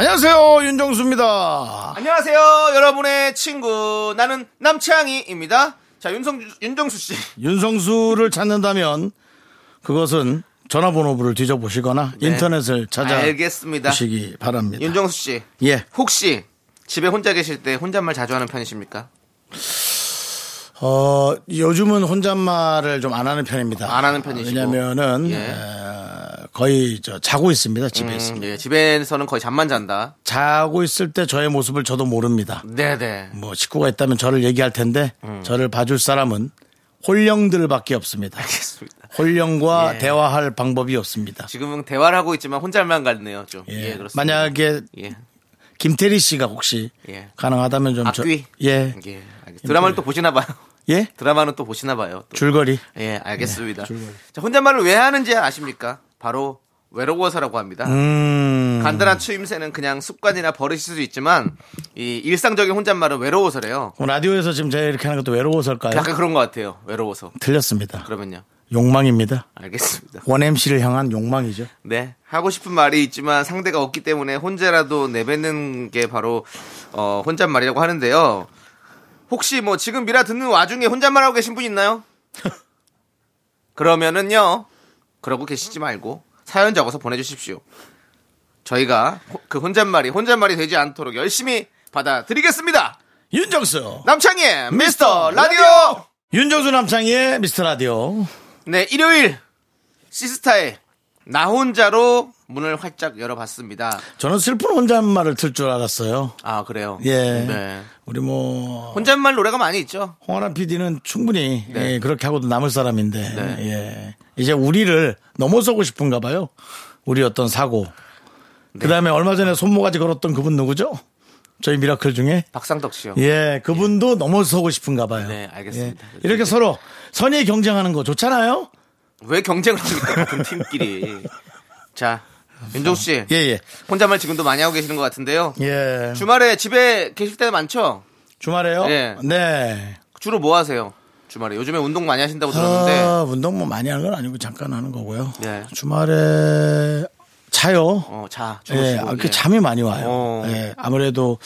안녕하세요 윤정수입니다. 안녕하세요, 여러분의 친구. 나는 남창희입니다. 자, 윤성, 윤정수 씨. 윤성수를 찾는다면 그것은 전화번호부를 뒤져보시거나 인터넷을 찾아 네. 알겠습니다. 보시기 바랍니다. 윤정수 씨. 예. 혹시 집에 혼자 계실 때 혼잣말 자주 하는 편이십니까? 어, 요즘은 혼잣말을 좀 안 하는 편입니다. 안 하는 편이시고. 왜냐면은 예. 에, 거의 저 자고 있습니다. 집에 음, 있습니다. 예, 집에서는 거의 잠만 잔다. 자고 있을 때 저의 모습을 저도 모릅니다. 네네. 뭐 식구가 있다면 저를 얘기할 텐데 저를 봐줄 사람은 홀령들밖에 없습니다. 알겠습니다. 홀령과 예. 대화할 방법이 없습니다. 지금은 대화를 하고 있지만 혼잣말 같네요, 좀. 예. 예, 그렇습니다. 만약에 예. 김태리 씨가 혹시 예. 가능하다면 좀 저, 악귀? 예. 예. 알겠습니다. 드라마를 또 보시나 봐요. 예? 드라마는 또 보시나 봐요. 또. 줄거리. 예, 알겠습니다. 자, 혼잣말을 왜 하는지 아십니까? 바로 외로워서라고 합니다. 음. 간단한 추임새는 그냥 습관이나 버릇일 수도 있지만 이 일상적인 혼잣말은 외로워서래요. 라디오에서 지금 제가 이렇게 하는 것도 외로워서일까요? 약간 그런 것 같아요. 외로워서. 틀렸습니다. 그러면요. 욕망입니다. 알겠습니다. 원 MC를 향한 욕망이죠. 네. 하고 싶은 말이 있지만 상대가 없기 때문에 혼자라도 내뱉는 게 바로 어, 혼잣말이라고 하는데요. 혹시 뭐 지금 미라 듣는 와중에 혼잣말하고 계신 분 있나요? 그러면은요. 그러고 계시지 말고 사연 적어서 보내주십시오. 저희가 호- 그 혼잣말이 혼잣말이 되지 않도록 열심히 받아드리겠습니다. 윤정수. 남창희의 미스터 라디오! 윤정수 남창희의 미스터 라디오. 네, 일요일 시스타의 나 혼자로 문을 활짝 열어봤습니다. 저는 슬픈 혼잣말을 틀 줄 알았어요. 아, 그래요? 예. 네. 우리 뭐 혼잣말 노래가 많이 있죠? 홍아람 PD는 충분히 네. 예, 그렇게 하고도 남을 사람인데 네. 예. 이제 우리를 넘어서고 싶은가 봐요. 우리 어떤 사고. 네. 그 다음에 얼마 전에 손모가지 걸었던 그분 누구죠? 저희 미라클 중에 박상덕 씨요. 예, 그분도 넘어서고 싶은가 봐요. 네, 알겠습니다. 예. 이렇게 서로 선의 경쟁하는 거 좋잖아요. 왜 경쟁을 합니까? 같은 팀끼리. 자, 윤종수 씨. 예, 예. 혼잣말 지금도 많이 하고 계시는 것 같은데요. 예. 주말에 집에 계실 때 많죠? 주말에요? 예. 네. 주로 뭐 하세요? 주말에. 요즘에 운동 많이 하신다고 들었는데. 아, 운동 뭐 많이 하는 건 아니고 잠깐 하는 거고요. 네. 주말에 차요. 어, 자, 예. 아, 그 예. 잠이 많이 와요. 어. 예, 아무래도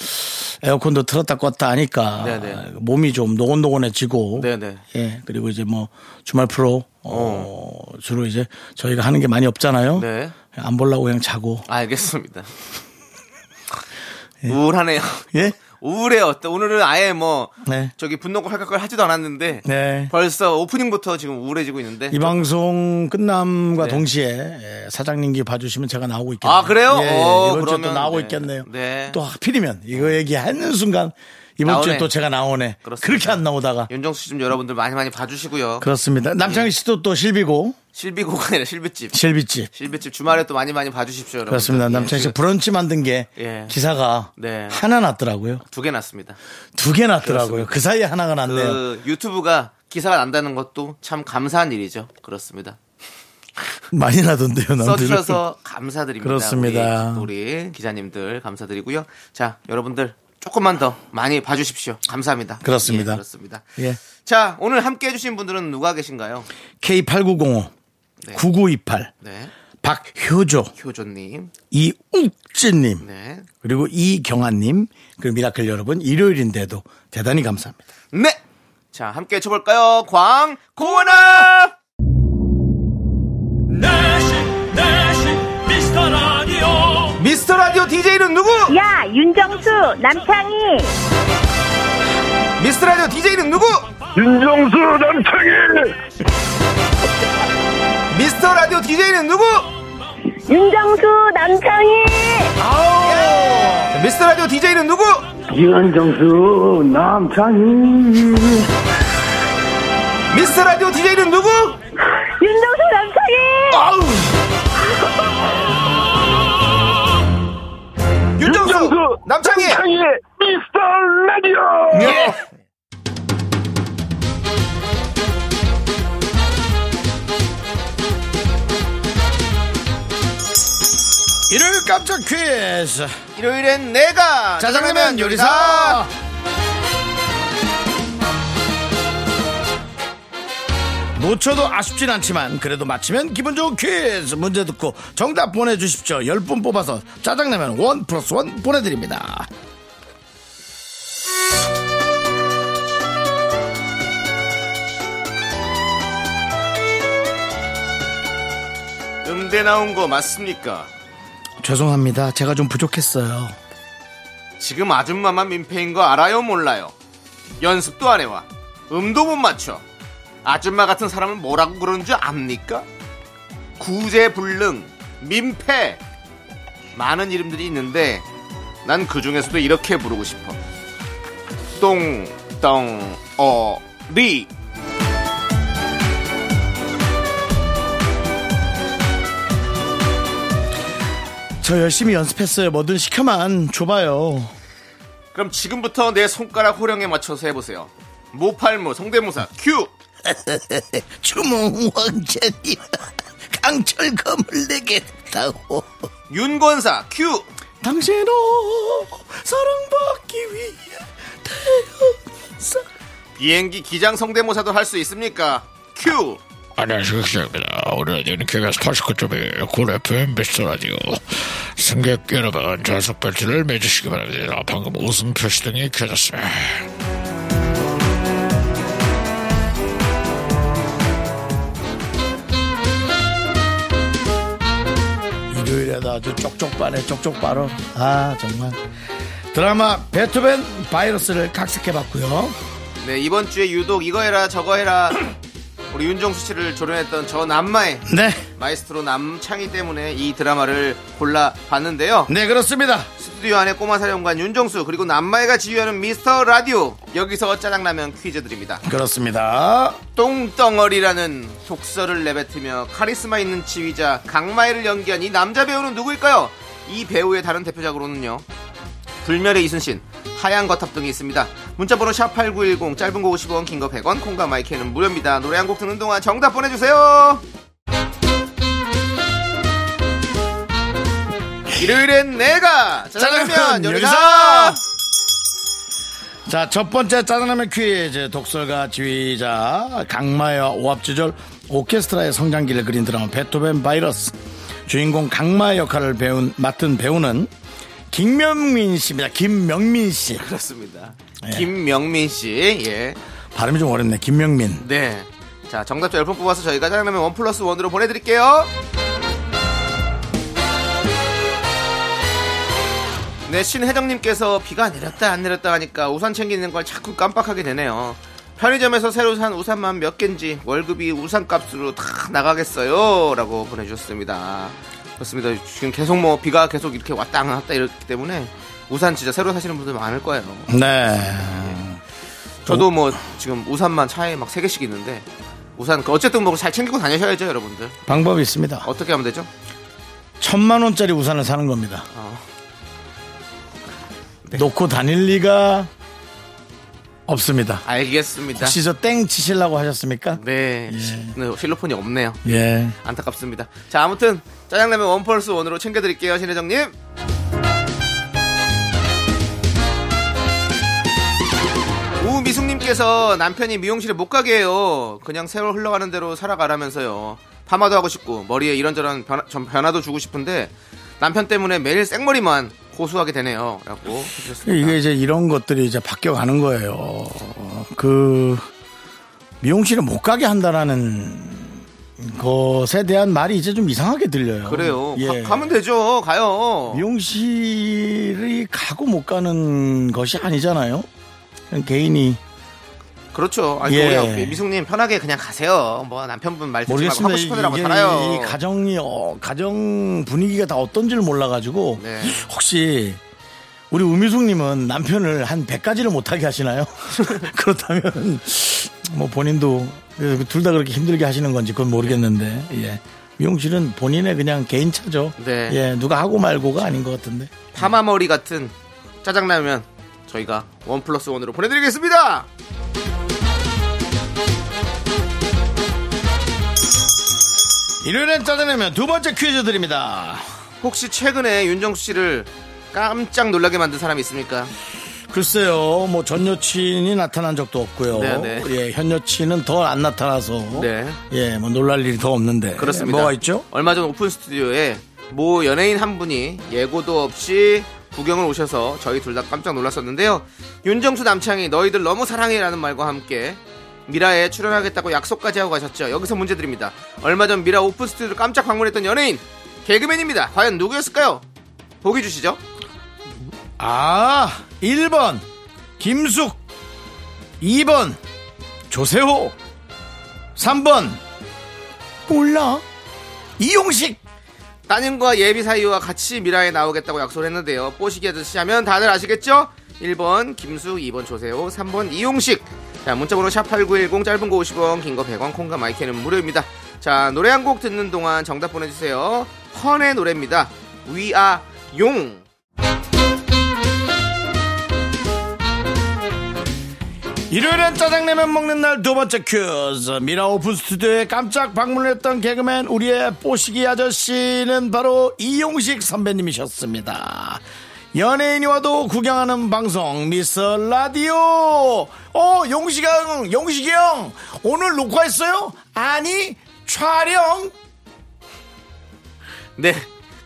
에어컨도 틀었다 껐다 하니까 네네. 몸이 좀 노곤노곤해지고. 네네. 예, 그리고 이제 뭐 주말 프로 어, 주로 이제 저희가 하는 게 많이 없잖아요. 네. 안 보려고 그냥 자고. 알겠습니다. 우울하네요. 예? 우울해요. 또 오늘은 아예 뭐 네. 저기 분노가 할까걸 하지도 않았는데 네. 벌써 오프닝부터 지금 우울해지고 있는데 이 방송 끝남과 네. 동시에 예, 사장님께 봐주시면 제가 나오고 있겠네요. 아, 그래요? 예, 어, 이번 주에 또 그러면 나오고 네. 있겠네요. 네. 또 하필이면 이거 얘기하는 순간 이번 나오네. 주에 또 제가 나오네. 그렇습니다. 그렇게 안 나오다가 윤정수 씨 좀 여러분들 많이 많이 봐주시고요. 그렇습니다. 남창희 씨도 또 실비고 실비고가 아니라 실비집. 실비집 실비집 주말에 또 많이 많이 봐주십시오, 여러분. 그렇습니다. 남창희 씨 브런치 만든 게 예. 기사가 네. 하나 났더라고요. 두개 났습니다. 두 개 났더라고요. 그 사이에 하나가 났네요. 그 유튜브가 기사가 난다는 것도 참 감사한 일이죠. 그렇습니다. 많이 나던데요. 남들 써주셔서 감사드립니다. 그렇습니다. 우리, 우리 기자님들 감사드리고요. 자, 여러분들 조금만 더 많이 봐주십시오. 감사합니다. 그렇습니다. 예, 그렇습니다. 예. 자, 오늘 함께 해주신 분들은 누가 계신가요? K8905 네. 9928 네. 박효조 효조님. 이욱진님 네. 그리고 이경아님 그리고 미라클 여러분 일요일인데도 대단히 감사합니다. 네. 자, 함께 쳐볼까요? 광, 거원아! 라디오 DJ는 누구? 야, 윤정수, 남창희. 미스터 라디오 DJ는 누구? 윤정수 남창희 미스터 라디오 DJ는 누구? 윤정수, 남창희. 자, 미스터 라디오 DJ는 누구? 윤정수 남창희 미스터 라디오 DJ는 누구? 윤정수, 남창희. 윤정수, 남창희. 남창희 미스터 라디오. 예. 예. 일요일 깜짝 퀴즈. 일요일엔 내가 짜장라면 요리사. 요리사. 놓쳐도 아쉽진 않지만 그래도 맞히면 기분 좋은 퀴즈 문제 듣고 정답 보내주십시오. 10분 뽑아서 짜장라면 원 플러스 원 보내드립니다. 음대 나온 거 맞습니까? 죄송합니다. 제가 좀 부족했어요. 지금 아줌마만 민폐인 거 알아요 몰라요? 연습도 안 해와. 음도 못 맞춰 아줌마 같은 사람은 뭐라고 그러는 줄 압니까? 구제불능 민폐. 많은 이름들이 있는데 난 그 중에서도 이렇게 부르고 싶어. 똥덩어리. 저 열심히 연습했어요. 뭐든 시켜만 줘봐요. 그럼 지금부터 내 손가락 호령에 맞춰서 해보세요. 모팔모 성대모사 큐 주몽 왕자님 강철검을 내겠다고. 윤권사 큐 당신은 사랑받기 위해 태어났어 비행기 기장 성대모사도 할 수 있습니까? 큐! 안녕하세요 기자입니다 오늘은 KBS 89.1쿨 FM 베스트 라디오 승객 여러분 좌석 벨트를 매주시기 바랍니다. 방금 웃음 표시 등이 켜졌습니다. 일요 일에도 아주 쪽쪽 빠네 쪽쪽 빠로. 아 정말. 드라마 베토벤 바이러스를 각색해봤고요. 네, 이번 주에 유독 이거 해라 저거 해라 우리 윤정수 씨를 조련했던 저 남마에 네, 마에스트로 남창희 때문에 이 드라마를 골라봤는데요. 네 그렇습니다 스튜디오 안에 꼬마 사령관 윤정수 그리고 남마에가 지휘하는 미스터 라디오 여기서 짜장라면 퀴즈 드립니다. 그렇습니다 똥덩어리라는 독설을 내뱉으며 카리스마 있는 지휘자 강마에를 연기한 이 남자 배우는 누구일까요? 이 배우의 다른 대표작으로는요. 불멸의 이순신, 하얀 거탑 등이 있습니다. 문자번호 샵8910 짧은 거 50원 긴 거 100원 콩과 마이크는 무료입니다. 노래 한 곡 듣는 동안 정답 보내주세요. 일요일엔 내가 요리사 요리사! 자, 첫 번째 짜장라면 퀴즈. 독설가 지휘자 강마와 오합지졸 오케스트라의 성장기를 그린 드라마 베토벤 바이러스. 주인공 강마 역할을 배운, 맡은 배우는 김명민 씨입니다. 김명민 씨. 그렇습니다. 예. 김명민 씨, 예. 발음이 좀 어렵네. 김명민. 네. 자, 정답자 10분 뽑아서 저희가 짜장라면 원 플러스 원으로 보내드릴게요. 네, 신혜정님께서 비가 내렸다 안 내렸다 하니까 우산 챙기는 걸 자꾸 깜빡하게 되네요. 편의점에서 새로 산 우산만 몇 개인지 월급이 우산 값으로 다 나가겠어요. 라고 보내주셨습니다. 그렇습니다. 지금 계속 뭐 비가 계속 이렇게 왔다 갔다 이렇기 때문에 우산 진짜 새로 사시는 분들 많을 거예요. 네. 저도 뭐 지금 우산만 차에 막 세 개씩 있는데 우산 그 어쨌든 뭐 잘 챙기고 다니셔야죠 여러분들 방법이 있습니다. 어떻게 하면 되죠? 천만 원짜리 우산을 사는 겁니다. 어. 놓고 다닐 리가 없습니다. 알겠습니다. 혹시 저 땡 치시려고 하셨습니까? 네, 시- 네, 실로폰이 없네요. 예. 안타깝습니다. 자 아무튼 짜장라면 원 플러스 원으로 챙겨드릴게요 신혜정님. 우미숙님께서 남편이 미용실에 못 가게 해요. 그냥 세월 흘러가는 대로 살아가라면서요. 파마도 하고 싶고 머리에 이런저런 변화, 좀 변화도 주고 싶은데 남편 때문에 매일 생머리만 고수하게 되네요 라고 해주셨습니다 이게 이제 이런 것들이 이제 바뀌어가는 거예요. 그 미용실에 못 가게 한다라는 것에 대한 말이 이제 좀 이상하게 들려요. 그래요 예. 가, 면 되죠 가요 미용실이 가고 못 가는 것이 아니잖아요. 개인이 그렇죠. 아니, 예. 미숙님 편하게 그냥 가세요. 뭐 남편분 말 듣지 말고 모르겠습니다. 하고 싶은 대로 살아요. 이 가정이 어, 가정 분위기가 다 어떤지를 몰라가지고 네. 혹시 우리 우미숙님은 남편을 한 100가지를 못하게 하시나요? 그렇다면 뭐 본인도 둘 다 그렇게 힘들게 하시는 건지 그건 모르겠는데 예. 미용실은 본인의 그냥 개인차죠. 네. 예, 누가 하고 말고가 아닌 것 같은데. 파마머리 같은 짜장라면 저희가 원 플러스 원으로 보내드리겠습니다. 일요일엔 짜증내면 두 번째 퀴즈 드립니다. 혹시 최근에 윤정수 씨를 깜짝 놀라게 만든 사람이 있습니까? 글쎄요, 뭐 전 여친이 나타난 적도 없고요. 네, 네. 예, 현 여친은 더 안 나타나서 네. 예, 뭐 놀랄 일이 더 없는데. 그렇습니다. 뭐가 있죠? 얼마 전 오픈 스튜디오에 모 연예인 한 분이 예고도 없이 구경을 오셔서 저희 둘 다 깜짝 놀랐었는데요. 윤정수 남창이 너희들 너무 사랑해라는 말과 함께 미라에 출연하겠다고 약속까지 하고 가셨죠. 여기서 문제 드립니다. 얼마 전 미라 오픈 스튜디오를 깜짝 방문했던 연예인 개그맨입니다. 과연 누구였을까요? 보기 주시죠. 아, 1번 김숙, 2번 조세호, 3번 몰라 이용식. 따님과 예비 사이와 같이 미라에 나오겠다고 약속을 했는데요. 뽀시기 아저씨 하면 다들 아시겠죠? 1번 김수, 2번 조세호, 3번 이용식. 자, 문자번호 샵8910 짧은 거 50원, 긴 거 100원, 콩과 마이크는 무료입니다. 자, 노래 한 곡 듣는 동안 정답 보내주세요. 헌의 노래입니다. 위아 용. 일요일엔 짜장라면 먹는 날 두 번째 퀴즈 미라 오픈 스튜디오에 깜짝 방문했던 개그맨 우리의 뽀시기 아저씨는 바로 이용식 선배님이셨습니다 연예인이 와도 구경하는 방송 미스터 라디오 어 용식이 형 용식이 형 오늘 녹화했어요? 아니 촬영 네.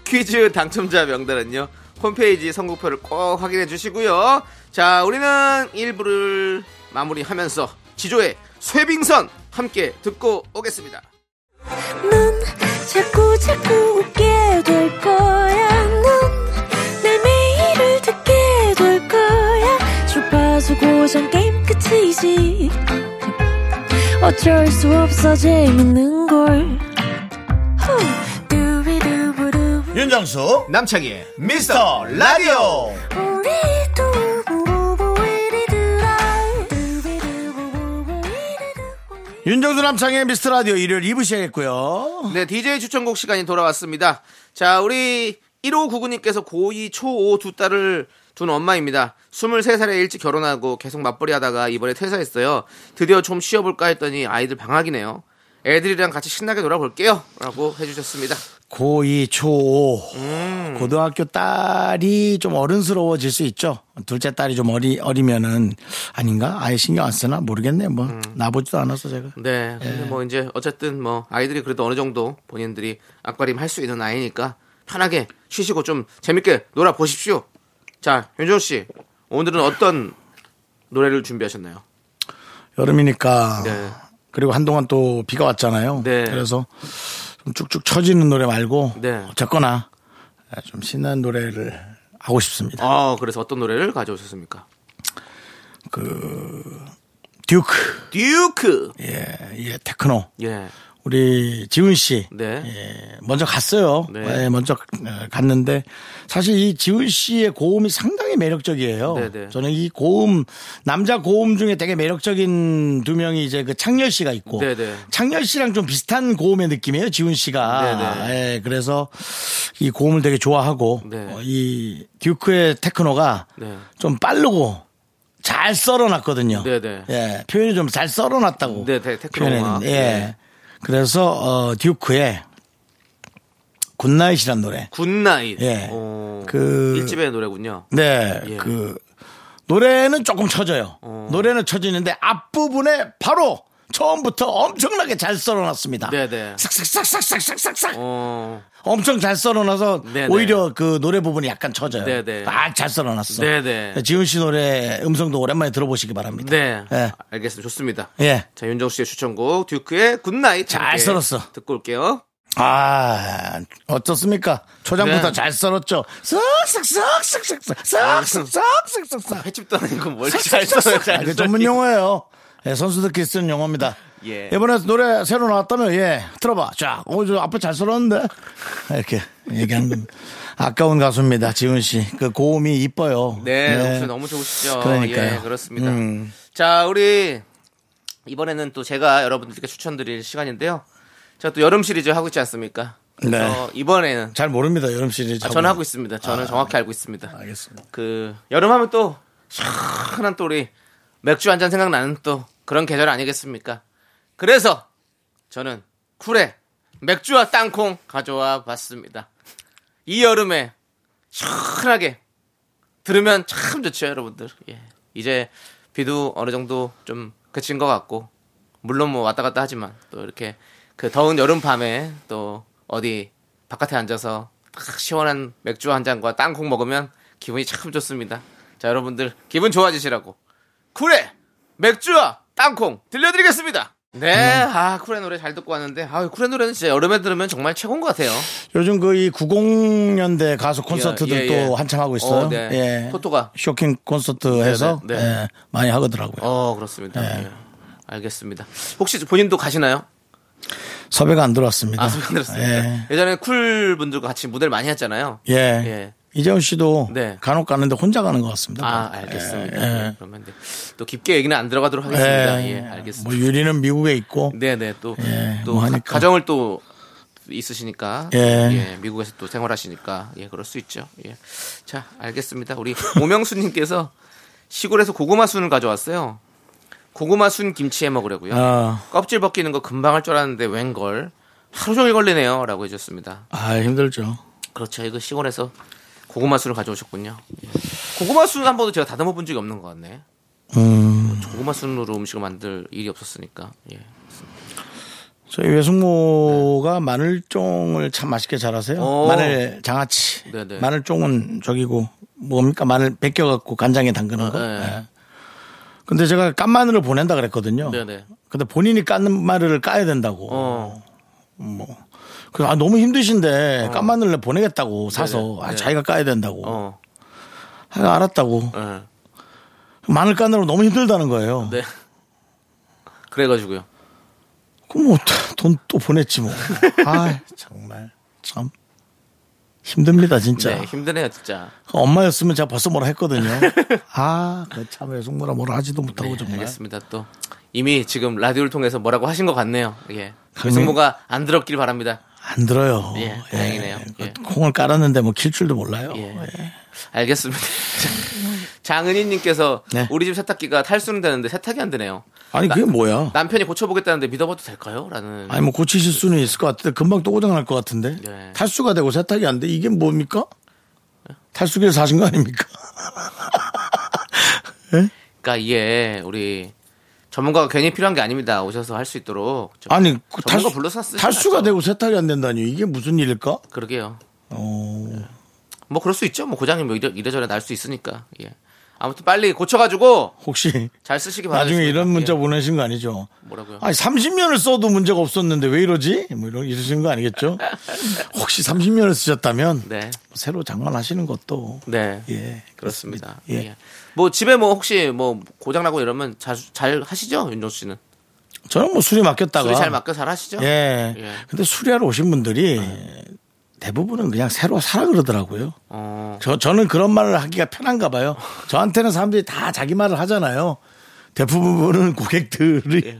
퀴즈 당첨자 명단은요. 홈페이지 선곡표를 꼭 확인해 주시고요. 자, 우리는 1부를 마무리하면서 지조의 쇠빙선 함께 듣고 오겠습니다. 넌 자꾸 자꾸 웃게 될 거야. 넌 주파수 고정 게임 끝이지. 어쩔 수 없어 재밌는 걸. 후. 두비두부두. 윤정수 남창희의 미스터 라디오. 윤정수 남창의 미스터 라디오 일요일 2부 시작했고요 네, DJ 추천곡 시간이 돌아왔습니다. 자, 우리 1599님께서 고2, 초5 두 딸을 둔 엄마입니다. 23살에 일찍 결혼하고 계속 맞벌이 하다가 이번에 퇴사했어요. 드디어 좀 쉬어볼까 했더니 아이들 방학이네요. 애들이랑 같이 신나게 놀아볼게요. 라고 해주셨습니다. 고2, 초5. 음. 고등학교 딸이 좀 어른스러워질 수 있죠. 둘째 딸이 좀 어리, 어리면은 아닌가? 아예 신경 안 쓰나? 모르겠네요. 뭐, 음. 나보지도 않았어, 제가. 네. 근데 뭐 이제 어쨌든 뭐 아이들이 그래도 어느 정도 본인들이 앞가림 할 수 있는 나이니까 편하게 쉬시고 좀 재밌게 놀아보십시오. 자, 윤정 씨. 오늘은 어떤 노래를 준비하셨나요? 여름이니까. 네. 그리고 한동안 또 비가 왔잖아요. 네. 그래서 좀 쭉쭉 처지는 노래 말고. 네. 어쨌거나 좀 신나는 노래를 하고 싶습니다. 아, 그래서 어떤 노래를 가져오셨습니까? 듀크. 듀크. 예, 예, 테크노. 예. 우리 지훈 씨. 네. 예, 먼저 갔어요. 네. 예, 먼저 어, 갔는데 사실 이 지훈 씨의 고음이 상당히 매력적이에요. 네, 네. 저는 이 고음 남자 고음 중에 되게 매력적인 두 명이 이제 그 창렬 씨가 있고 네, 네. 창렬 씨랑 좀 비슷한 고음의 느낌이에요. 지훈 씨가. 네, 예, 그래서 이 고음을 되게 좋아하고 네. 어, 이 듀크의 테크노가 네. 좀 빠르고 잘 썰어놨거든요. 네, 네. 예, 표현이 좀 잘 썰어놨다고. 네, 네, 테크노가. 표현했는데, 예. 네. 그래서 어, 듀크의 Good Night이란 노래. Good Night. 예. 어, 그- 일집의 노래군요. 네, 예. 그 노래는 조금 쳐져요. 어. 노래는 쳐지는데 앞부분에 바로 처음부터 엄청나게 잘 썰어놨습니다. 네, 네. 싹싹싹싹싹싹싹. 어. 엄청 잘 썰어놔서 네, 네. 오히려 그 노래 부분이 약간 쳐져요. 네, 네. 아, 잘 썰어놨어. 네, 네. 지훈 씨 노래 음성도 오랜만에 들어보시기 바랍니다. 네. 예. 알겠습니다. 좋습니다. 예. 자, 윤정 씨의 추천곡 듀크의 Good Night. 잘 썰었어. 듣고 올게요. 아, 어떻습니까? 초장부터 네. 잘 썰었죠? 쓱쓱쓱쓱쓱쓱, 쓱쓱쓱쓱쓱. 횟집도 아니고 뭘 잘 썰어요. 잘 아, 그. 전문 용어예요. 예, 선수들끼리 쓰는 용어입니다. 예. 이번에 노래 새로 나왔다면, 예, 틀어봐. 자, 어, 저 앞에 잘 썰었는데? 이렇게 겁니다. 아까운 가수입니다, 지훈 씨. 그 고음이 이뻐요. 네, 네. 너무 좋으시죠. 그러니까요. 예, 그렇습니다. 음. 자, 우리 이번에는 또 제가 여러분들께 추천드릴 시간인데요. 제가 또 여름 시리즈 하고 있지 않습니까? 그래서 이번에는 잘 모릅니다, 여름 시리즈. 아, 저는 하고 있습니다. 저는 아. 정확히 알고 있습니다. 알겠습니다. 그 여름 하면 또 시원한 또 우리 맥주 한 잔 생각나는 또 그런 계절 아니겠습니까? 그래서 저는 쿨에 맥주와 땅콩 가져와 봤습니다. 이 여름에 시원하게 들으면 참 좋죠, 여러분들. 예. 이제 비도 어느 정도 좀 그친 것 같고, 물론 뭐 왔다 갔다 하지만 또 이렇게 그 더운 여름 밤에 또 어디 바깥에 앉아서 딱 시원한 맥주 한 잔과 땅콩 먹으면 기분이 참 좋습니다. 자, 여러분들 기분 좋아지시라고 쿨의 맥주와 땅콩 들려드리겠습니다. 네, 아 쿨의 노래 잘 듣고 왔는데, 아 쿨의 노래는 진짜 여름에 들으면 정말 최고인 것 같아요. 요즘 그 이 90년대 가수 콘서트들 예, 또 예. 한창 하고 있어요. 어, 네. 예. 토토가. 쇼킹 콘서트 해서 네, 네. 예, 많이 하거더라고요. 어, 그렇습니다. 네. 예. 알겠습니다. 혹시 본인도 가시나요? 섭외가 안 들어왔습니다. 아, 소개 들었어요. 예. 예전에 쿨 분들과 같이 무대를 많이 했잖아요. 예. 예. 이재훈 씨도 네. 간혹 가는데 혼자 가는 것 같습니다. 아, 알겠습니다. 예. 네, 그러면 네. 또 깊게 얘기는 안 들어가도록 하겠습니다. 예. 예, 알겠습니다. 뭐 유리는 미국에 있고 네네 또, 예, 또뭐 가- 하니까. 가정을 또 있으시니까 예. 미국에서 또 생활하시니까 예 그럴 수 있죠. 예. 자 알겠습니다. 우리 오명수님께서 시골에서 고구마 순을 가져왔어요. 고구마 순 김치에 먹으려고요. 아, 껍질 벗기는 거 금방 할 줄 알았는데 웬걸 하루 종일 걸리네요라고 해줬습니다. 아 힘들죠. 그렇죠. 이거 시골에서 고구마 순을 가져오셨군요. 예. 고구마 순한 번도 제가 다듬어 본 적이 없는 것 같네. 음, 고구마 순으로 음식을 만들 일이 없었으니까. 예. 저희 외숙모가 마늘종을 참 맛있게 잘하세요. 오. 마늘 장아찌. 네네. 마늘종은 저기고 뭡니까 마늘 벗겨 갖고 간장에 담그는 거. 네. 예. 근데 제가 깐 마늘을 보낸다 그랬거든요. 네네. 근데 본인이 깐 마늘을 까야 된다고. 어. 그 아, 너무 힘드신데 깐 마늘을 보내겠다고 사서 네네. 아, 네. 자기가 까야 된다고. 어. 아, 알았다고. 예. 마늘 까느라 너무 힘들다는 거예요. 네. 그래가지고요. 그럼 뭐 돈 또 보냈지 뭐. 아 정말 참 힘듭니다 진짜. 네, 힘드네요, 진짜. 엄마였으면 제가 벌써 뭐라 했거든요. 아, 그참 외숙모라 뭐라 하지도 못하고 네, 정말. 알겠습니다. 또 이미 지금 라디오를 통해서 뭐라고 하신 것 같네요. 예. 외숙모가 안 들었길 바랍니다. 안 들어요. 예, 다행이네요. 예. 그 콩을 깔았는데 뭐 킬 줄도 몰라요. 예. 예. 알겠습니다. 장은희님께서 네. 우리 집 세탁기가 탈수는 되는데 세탁이 안 되네요. 아니 그게 뭐야? 남편이 고쳐보겠다는데 믿어봐도 될까요? 라는. 아니 뭐 고치실 수는 있을 것 같은데 금방 또 고장 날 것 같은데 네. 탈수가 되고 세탁이 안 돼. 이게 뭡니까? 탈수기를 사신 거 아닙니까? 그러니까 이게 우리 전문가가 괜히 필요한 게 아닙니다. 오셔서 할 수 있도록. 좀 아니 그 전문가 탈수, 불러서 쓰시면 탈수가. 되고 세탁이 안 된다니 이게 무슨 일일까? 그러게요. 어, 뭐 그럴 수 있죠. 뭐 고장이 뭐 이래, 이래저래 날 수 있으니까. 예. 아무튼 빨리 고쳐가지고 혹시 잘 쓰시기 바랍니다. 나중에 이런 문자 예. 보내신 거 아니죠? 뭐라고요? 아니 30년을 써도 문제가 없었는데 왜 이러지? 뭐 이런 이러시는 거 아니겠죠? 혹시 30년을 쓰셨다면 네. 새로 장만하시는 것도 네. 예 그렇습니다. 예. 예. 뭐 집에 뭐 혹시 뭐 고장 나고 이러면 자주 잘 하시죠, 윤정수 씨는? 저는 뭐 술이 맡겼다가 술이 잘 맡겨 잘 하시죠? 예. 예. 근데 수리하러 오신 분들이 대부분은 그냥 새로 사라 그러더라고요. 어. 저 저는 그런 말을 하기가 편한가 봐요. 저한테는 사람들이 다 자기 말을 하잖아요. 대부분은 고객들이 예.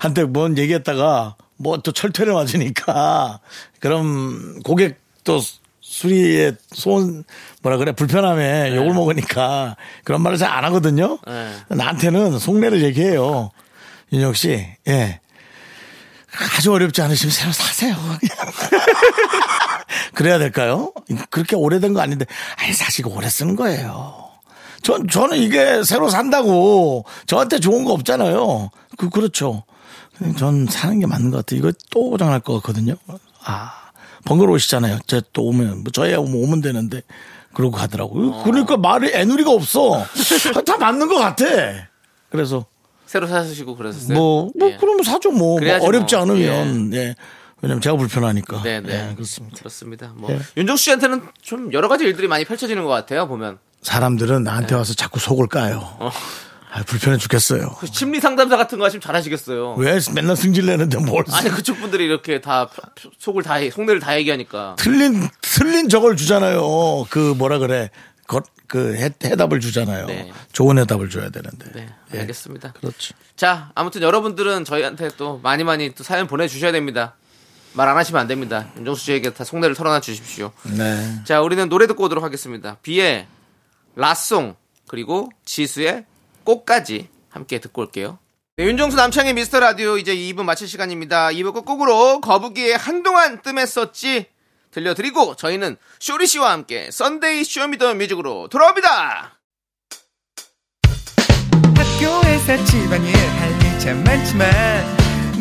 한테 뭔 얘기했다가 뭐 또 철퇴를 맞으니까 그럼 고객도 수리에 소원 뭐라 그래 불편함에 욕을 먹으니까 그런 말을 잘 안 하거든요. 네. 나한테는 속내를 얘기해요. 윤혁 씨, 예. 아주 어렵지 않으시면 새로 사세요. 그래야 될까요? 그렇게 오래된 거 아닌데, 아니, 사실 오래 쓰는 거예요. 전, 저는 이게 새로 산다고 저한테 좋은 거 없잖아요. 그, 그렇죠. 전 사는 게 맞는 것 같아요. 이거 또 고장날 것 같거든요. 아, 번거로우시잖아요. 저또 오면, 뭐 저희야 오면 오면 되는데. 그러고 가더라고요. 그러니까 말이 애누리가 없어. 다 맞는 것 같아. 그래서 새로 사시고 그러셨어요? 뭐, 뭐, 예. 그러면 사죠, 뭐. 뭐 어렵지 뭐. 않으면, 예. 왜냐면 제가 불편하니까. 네, 네. 예, 그렇습니다. 그렇습니다. 뭐 예. 윤정수 씨한테는 좀 여러 가지 일들이 많이 펼쳐지는 것 같아요. 보면 사람들은 나한테 네. 와서 자꾸 속을 까요. 어. 아, 불편해 죽겠어요. 그 심리 상담사 같은 거 하시면 잘하시겠어요. 왜 맨날 승질 내는데 뭘. 아니 그쪽 분들이 이렇게 다 속을 다 속내를 다 얘기하니까 틀린, 틀린 저걸 주잖아요. 그 뭐라 그래. 거, 그 해, 해답을 주잖아요. 네. 좋은 해답을 줘야 되는데. 네 예. 알겠습니다. 그렇지. 자 아무튼 여러분들은 저희한테 또 많이 많이 또 사연 보내주셔야 됩니다. 말 안 하시면 안 됩니다. 윤정수 씨에게 다 속내를 털어놔 주십시오. 네. 자, 우리는 노래 듣고 오도록 하겠습니다. 비의 라송 그리고 지수의 꽃까지 함께 듣고 올게요. 네, 윤정수 남창희의 미스터 라디오 이제 2부 마칠 시간입니다. 2부 끝곡으로 거북이의 한동안 뜸했었지 들려드리고 저희는 쇼리 씨와 함께 Sunday Show Me The Music으로 돌아옵니다. 학교에서 집안일 할 일 참 많지만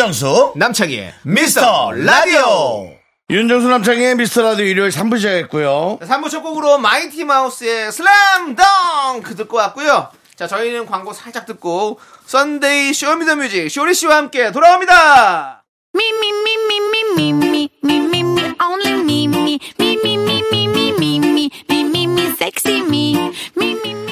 윤정수 남창희의 미스터 라디오 윤정수 남창희의 미스터 라디오 일요일 3부 시작했고요 3부 첫 곡으로 마이티 마우스의 슬램 덩크 듣고 왔고요. 자, 저희는 광고 살짝 듣고 Sunday Show Me The Music 쇼리 씨와 함께 돌아옵니다. Me, me, me, me, me, me, me, me, me, me, only me, me, me, me, me, me, me, me, me, me, me, me,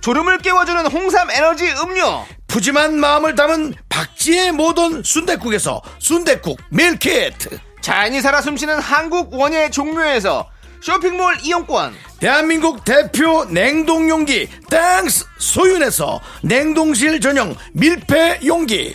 졸음을 깨워주는 홍삼 에너지 음료, 푸짐한 마음을 담은 박지의 모던 순댓국에서 순댓국 밀키트. 자연이 살아 숨쉬는 한국 원예 종묘에서 쇼핑몰 이용권, 대한민국 대표 냉동용기 땡스 소윤에서 냉동실 전용 밀폐 용기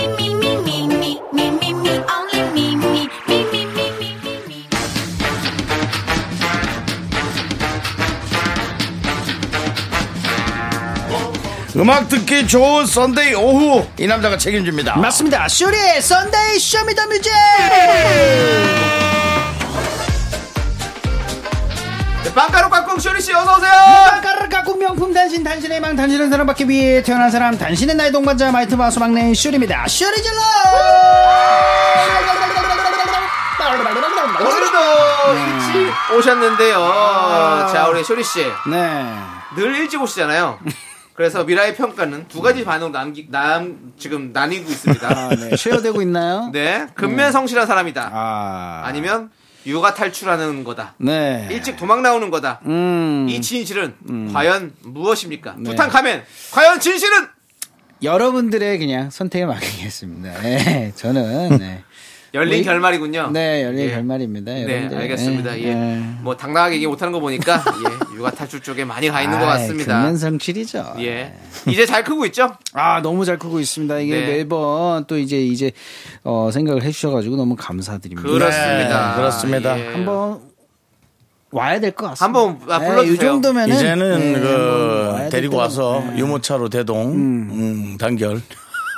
음악 듣기 좋은 Sunday 오후 이 남자가 책임집니다 맞습니다. 쇼리의 Sunday Show Me The Music. 네, 빵가루 까꿍 쇼리 씨 어서 오세요! 까르르 까꿍 명품 단신 단신의 망 단신은 사랑받기 위해 태어난 사람 단신은 나의 동반자 마이티 마우스 막내 쇼리입니다. 소리 질러. 오늘도 일찍 오셨는데요. 자, 우리 쇼리 씨. 네. 늘 일찍 오시잖아요. 그래서 미라의 평가는 두 가지 반응으로 남기, 남, 지금 나뉘고 있습니다. 아, 네. share되고 있나요? 네. 근면 성실한 사람이다. 아. 아니면 육아 탈출하는 거다. 네. 일찍 도망 나오는 거다. 음. 이 진실은 과연 무엇입니까? 네. 투탕카멘 과연 진실은 여러분들의 그냥 선택에 맡기겠습니다. 네. 저는 네. 열린 우리- 결말이군요. 네, 열린 예. 결말입니다. 네, 여러분들. 알겠습니다. 예, 예. 예. 뭐 당당하게 얘기 못하는 거 보니까 예, 육아 탈출 쪽에 많이 가 있는 것 아이, 같습니다. 근면성실이죠. 예. 이제 잘 크고 있죠? 아 너무 잘 크고 있습니다. 이게 네. 매번 또 이제 이제 어, 생각을 해주셔가지고 너무 감사드립니다. 그렇습니다. 네, 그렇습니다. 예. 한번 와야 될 것 같습니다. 한번, 아, 불러주세요. 이 정도면은 이제는 네, 그 데리고 와서 네. 유모차로 대동 음, 단결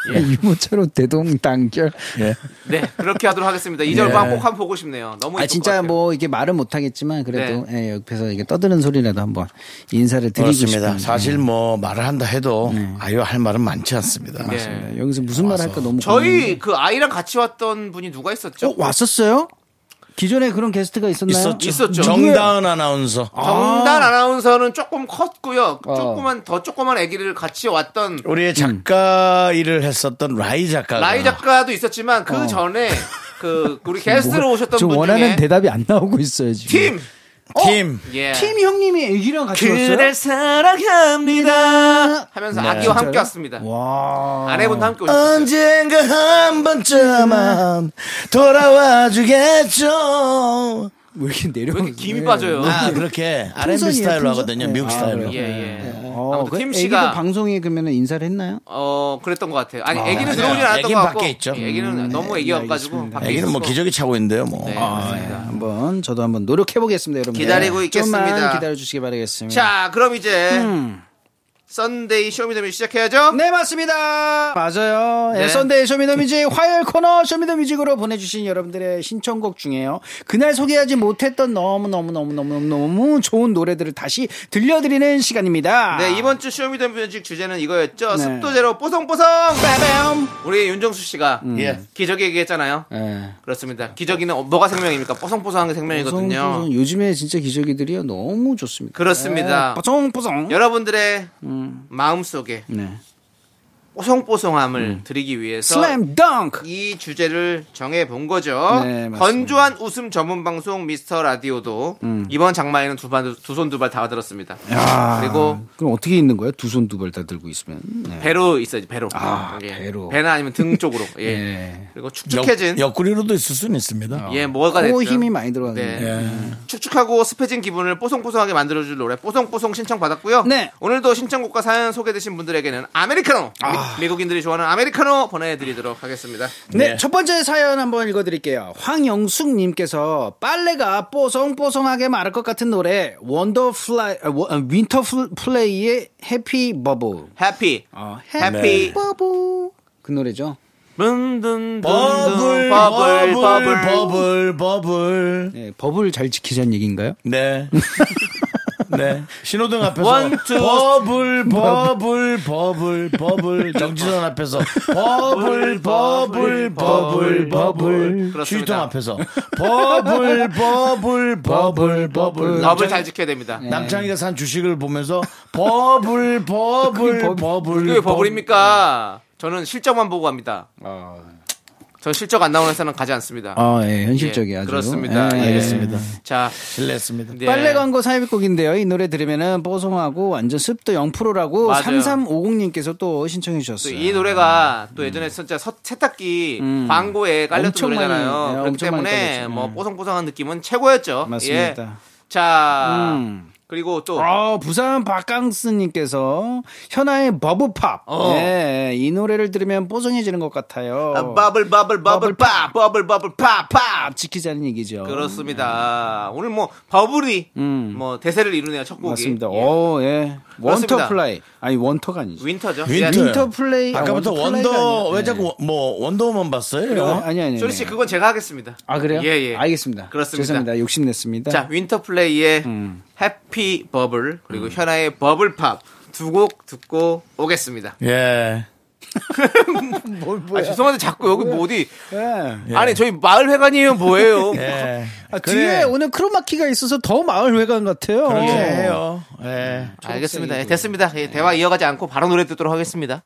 유모차로 대동 단결. 예. 네, 그렇게 하도록 하겠습니다. 이절 예. 밤꼭 한번 보고 싶네요. 너무 아 진짜. 뭐 이게 말은 못 하겠지만 그래도 예, 옆에서 이게 떠드는 소리라도 한번 인사를 드리고 그렇습니다. 싶습니다. 사실 뭐 말을 한다 해도 아유 할 말은 많지 않습니다. 네. 네, 여기서 무슨 말 할까 너무 저희 그 아이랑 같이 왔던 분이 누가 있었죠? 어, 왔었어요? 기존에 그런 게스트가 있었나요? 있었죠. 있었죠. 정다은 아나운서. 정단 아나운서는 조금 컸고요. 어. 조그만 더 조그만 아기를 같이 왔던 우리의 작가 일을 했었던 라이 작가가 라이 작가도 있었지만 그 전에 그 우리 게스트로 오셨던 저분 원하는 중에 대답이 안 나오고 있어요 지금. 팀. 팀. 예. 팀 형님이 애기랑 같이 왔어요? 그댈 사랑합니다. 하면서 네. 아기와 함께? 왔습니다. 와. 아내분도 함께 오셨어요. 언젠가 한 번쯤은 돌아와 주겠죠. 왜 이렇게 내려? 왜 이렇게 김이 빠져요? 아 그렇게 R&B 스타일로? 하거든요. 네. 미국 아, 스타일로. 예, 예. 어, 아무튼 그팀 씨가- 방송에 그러면 인사를 했나요? 어, 그랬던 것 같아요. 아니, 아, 애기는. 들어오진 않았던 것 같고. 밖에 있죠. 예, 애기는 너무 애기여가지고 애기는 뭐. 기저귀 차고 있는데요. 뭐. 네, 아, 그렇습니다. 한번 저도 한번 노력해 보겠습니다, 여러분. 기다리고 있겠습니다. 기다려 주시기 바라겠습니다. 자, 그럼 이제 음. Sunday Show Me The Music 시작해야죠. 네, 맞습니다. 맞아요. 네. 예, Sunday Show Me The Music 화요일 코너 쇼미더뮤직으로 보내주신 여러분들의 신청곡 중에요. 그날 소개하지 못했던 너무너무너무너무너무 좋은 노래들을 다시 들려드리는 시간입니다. 네, 이번 주 Show Me The Music 주제는 이거였죠. 네. 습도 제로 뽀송뽀송! 빠밤. 우리 윤정수 씨가 예. 기저귀 얘기했잖아요. 예. 그렇습니다. 기저귀는 어- 뭐가 생명입니까? 뽀송뽀송한 게 생명이거든요. 뽀송뽀송. 요즘에 진짜 기저귀들이요. 너무 좋습니다. 그렇습니다. 예, 뽀송뽀송. 여러분들의 마음속에 네. 뽀송뽀송함을 드리기 위해서 슬램 덩크. 이 주제를 정해 본 거죠. 네. 건조한 웃음 전문 방송 미스터 라디오도 이번 장마에는 두손두발다 들었습니다. 야, 그리고 그럼 어떻게 있는 거예요? 두 손 두 발 다 들고 있으면. 네. 배로 있어야지 배로. 아, 예. 배로. 배나 아니면 등 쪽으로. 예. 예. 그리고 축축해진 옆, 옆구리로도 있을 수는 있습니다. 예, 뭐가 코 됐죠? 힘이 많이 들어가는 네. 네. 예. 축축하고 습해진 기분을 뽀송뽀송하게 만들어줄 노래 뽀송뽀송 신청 받았고요. 네. 오늘도 신청곡과 사연 소개되신 분들에게는 아메리카노 미, 국인들이 좋아하는 아메리카노 보내드리도록 하겠습니다. 네, 네. 첫 번째 사연 한번 읽어드릴게요. 황영숙님께서 빨래가 뽀송뽀송하게 마를 것 같은 노래 Wonder fly 아, 워- 아, Winter pl- play의 Happy Bubble. Happy 어, Happy Bubble 그 노래죠. 버블, 버블 버블, 버블 버블, 버블. 네, 버블 잘 지키자는 얘기인가요? 네. 네. 신호등 앞에서 One, two. Bubble, bubble, bubble, bubble. 정지선 앞에서 bubble, bubble, bubble, bubble. 휴지통 앞에서 bubble, bubble, bubble, bubble. 법을 잘 지켜야 됩니다. 남창이가 산 주식을 보면서 버블, 버블, 버블. 그게 버블입니까? 저는 실적만 보고 갑니다. 전 실적 안 나오는 회사는 가지 않습니다. 아, 예, 현실적이 예, 아주. 그렇습니다. 예, 예. 알겠습니다. 자, 실례했습니다. 네. 빨래 광고 삽입곡인데요. 이 노래 들으면은 뽀송하고 완전 습도 0%라고 맞아요. 3350님께서 또 신청해 또 주셨어요. 이 노래가 또 예전에 진짜 서- 세탁기 음. 광고에 깔렸던 노래잖아요. 예, 그렇기 많이 때문에 깔렸죠. 뭐 음. 뽀송뽀송한 느낌은 최고였죠. 맞습니다. 예. 자, 음. 그리고 또 어, 부산 박강스님께서 현아의 Bubble Pop. 어. 예, 이 노래를 들으면 뽀송해지는 것 같아요. 아, bubble bubble bubble pop bubble bubble pop pop pop 지키자는 얘기죠. 그렇습니다. 오늘 뭐 bubble이 음. 뭐 대세를 이루네요 첫 곡이. 맞습니다. 예. 오, 예. Wonder fly. 아니, Wonder가 아니죠. Winter죠. Winter. 예. Winter play. 아까부터 아, Wonder 아니라- 왜 네. 자꾸 뭐 Wonder Woman 봤어요? 어, 아니, 아니. 쇼리 씨 그건 제가 하겠습니다. 아, 그래요? 예, 예. 알겠습니다. 그렇습니다. 죄송합니다. 욕심냈습니다. 자, Winter play의 음. Happy Bubble 그리고 현아의 Bubble Pop 두 곡 듣고 오겠습니다. 예. 아, 죄송한데 자꾸 여기 뭐 어디 예. 아니 저희 마을 회관이에요 뭐예요? 예. 아, 그래. 뒤에 오늘 크로마키가 있어서 더 마을 회관 같아요. 그렇게 해요. 예. 알겠습니다. 예, 됐습니다. 예, 대화 이어가지 않고 바로 노래 듣도록 하겠습니다.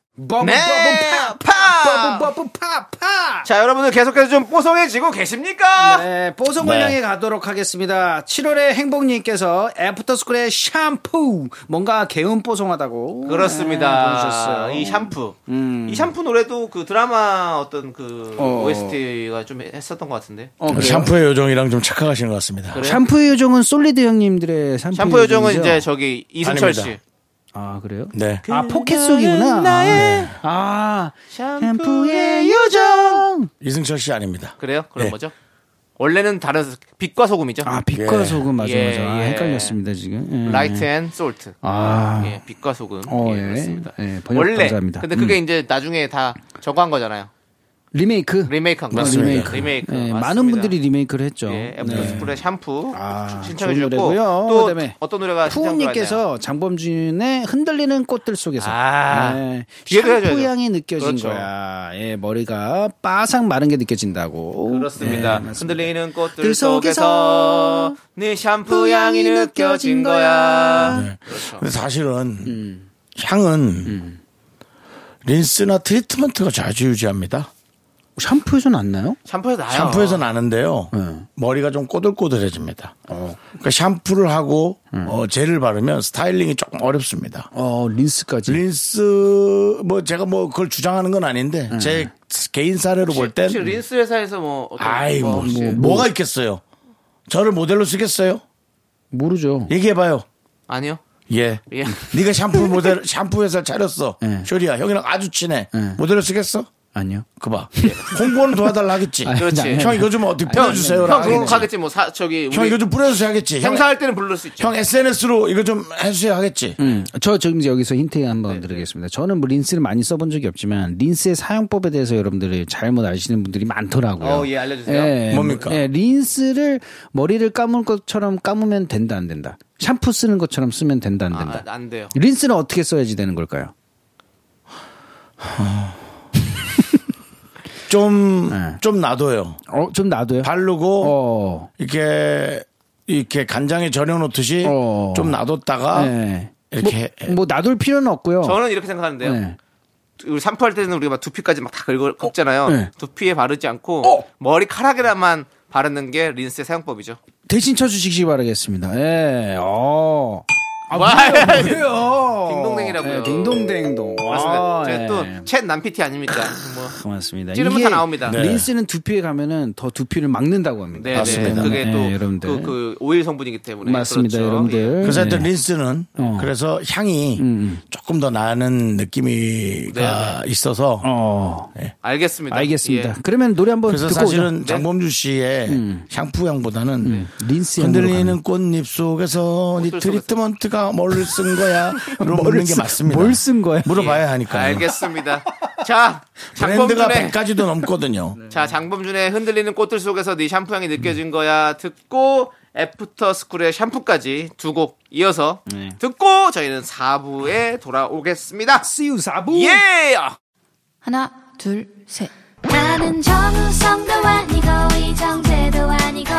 네. 자, 여러분들 계속해서 좀 뽀송해지고 계십니까? 네, 뽀송을 네. 향해 가도록 하겠습니다. 7월의 행복님께서 애프터스쿨의 샴푸 뭔가 개운 뽀송하다고 네, 그렇습니다. 보내주셨어요. 이 샴푸. 음. 이 샴푸 노래도 그 드라마 어떤 그 어. OST가 좀 했었던 것 같은데. 어, 그래요? 샴푸의 요정이랑 좀 착각하시는 것 같습니다. 그래요? 샴푸의 요정은 솔리드 형님들의 샴푸, 샴푸 요정은 요정이죠? 이제 저기 이승철 아닙니다. 씨. 아 그래요? 네. 아 포켓 속이구나. 나의 아, 아 샴푸의 요정. 이승철 씨 아닙니다. 그래요? 그럼 예. 뭐죠? 원래는 다른 빛과 소금이죠. 아 빛과 예. 소금 맞아 예, 맞아. 아, 예. 헷갈렸습니다 지금. 예. Light and Salt. 아. 예, 빛과 소금. 어, 예, 예. 그렇습니다. 예, 번역 원래 감사합니다. 근데 그게 음. 이제 나중에 다 저거 한 거잖아요. 리메이크. 리메이크한 거. 맞습니다. 리메이크. 리메이크. 예, 맞습니다. 많은 분들이 리메이크를 했죠. 예, 네. 애프터스쿨의 샴푸 아, 신청해 주셨고. 또 그다음에 어떤 노래가? 푸우님께서 장범준의 흔들리는 꽃들 속에서 아, 해줘야죠. 샴푸 향이 느껴진 그렇죠. 거야. 예, 머리가 바삭 마른 게 느껴진다고. 그렇습니다. 예. 흔들리는 꽃들 들 속에서 네 샴푸 향이 느껴진 거야. 네. 그렇죠. 근데 사실은 음. 향은 린스나 트리트먼트가 좌지우지합니다. 샴푸에서 났나요? 샴푸에서 나요. 샴푸에서 나는데요. 네. 머리가 좀 꼬들꼬들해집니다. 그러니까 샴푸를 하고 음. 어, 젤을 바르면 스타일링이 조금 어렵습니다. 어, 린스까지. 린스 뭐 제가 뭐 그걸 주장하는 건 아닌데 음. 제 개인 사례로 볼땐 혹시 린스 회사에서 뭐 아이 뭐, 혹시 뭐, 가 있겠어요. 저를 모델로 쓰겠어요? 모르죠. 얘기해 봐요. 아니요. 예. 예. 네가 샴푸 모델 샴푸 회사 차렸어. 예. 쇼리야 형이랑 아주 친해. 예. 모델로 쓰겠어? 아니요. 그 봐. 홍보는 도와달라 하겠지. 그렇지. 아니, 형 이거 좀 어떻게 형, 뿌려주세요. 형 그거 하겠지 뭐 사, 저기 형 이거 좀 뿌려주세요 하겠지. 형, 행사할 때는 부를 수 있죠. 형 SNS로 이거 좀 해주세요 하겠지. 음, 저 지금 여기서 힌트 한번 네, 드리겠습니다. 저는 뭐 린스를 많이 써본 적이 없지만 린스의 사용법에 대해서 여러분들이 잘못 아시는 분들이 많더라고요. 어, 예, 알려주세요. 예, 뭡니까? 예, 린스를 머리를 감을 것처럼 감으면 된다 안 된다. 샴푸 쓰는 것처럼 쓰면 된다 안 된다. 아, 안 돼요. 린스는 어떻게 써야지 되는 걸까요? 좀, 네. 좀 놔둬요. 어, 좀 놔둬요. 바르고, 어. 이렇게, 이렇게 간장에 절여놓듯이 어. 좀 놔뒀다가, 네. 이렇게. 뭐, 뭐 놔둘 필요는 없고요. 저는 이렇게 생각하는데요. 네. 우리 샴푸할 때는 우리가 막 두피까지 막 다 긁잖아요. 네. 두피에 바르지 않고 머리카락에만 바르는 게 린스의 사용법이죠. 대신 쳐주시기 바라겠습니다. 예. 어. 아, 와, 뭐예요? 딩동댕이라고요. 예, 딩동댕동. 맞습니다. 아, 제가 예. 또챗 남피티 아닙니까? 뭐 고맙습니다. 찌르면 다 나옵니다. 네. 린스는 두피에 가면은 더 두피를 막는다고 합니다. 네, 맞습니다. 네. 그게 네, 또 여러분들. 그, 그 오일 성분이기 때문에 맞습니다, 그렇죠. 여러분들. 그래서 네. 하여튼 린스는 어. 그래서 향이 음. 조금 더 나는 느낌이 가 있어서 어. 예. 알겠습니다. 알겠습니다. 예. 그러면 노래 한번 그래서 듣고 사실은 오죠. 장범주 씨의 향푸향보다는 린스 향으로 흔들리는 꽃잎 속에서 네. 트리트먼트가 뭘 쓴 거야? 로 묻는 게 맞습니다. 뭘 쓴 거야? 물어봐야 하니까요. 알겠습니다. 자, 브랜드가 장범준의 100가지도 넘거든요. 자, 장범준의 흔들리는 꽃들 속에서 네 샴푸 향이 느껴진 거야 듣고 애프터 스쿨의 샴푸까지 두 곡 이어서 네. 듣고 저희는 4부에 돌아오겠습니다. See you 사부. 예! 하나, 둘, 셋. 나는 정우성도 아니고 이정재도 아니고